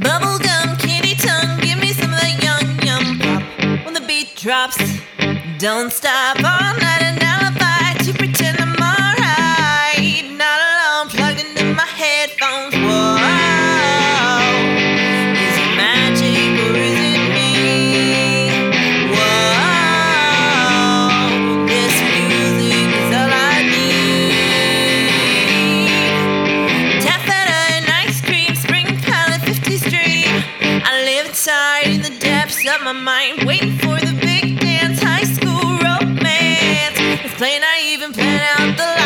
Bubblegum, candy tongue, give me some of that yum yum pop. When the beat drops, don't stop all night and night. my mind, waiting for the big dance. High school romance. It's plain I even plan out the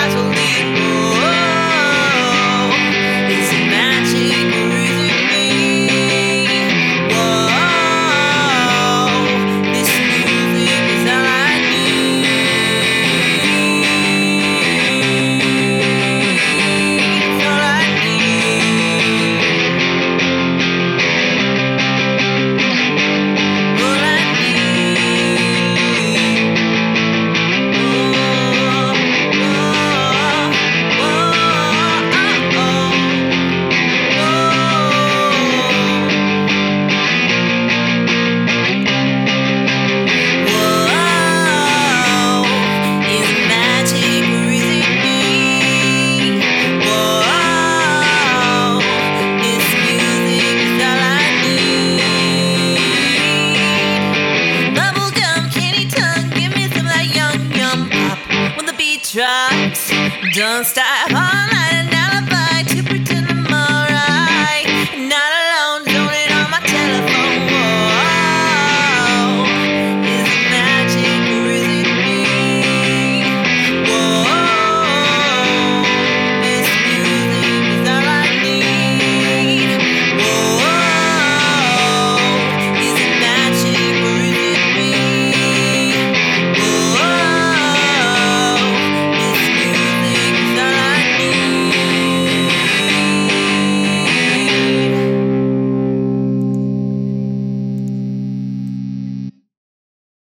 don't stop.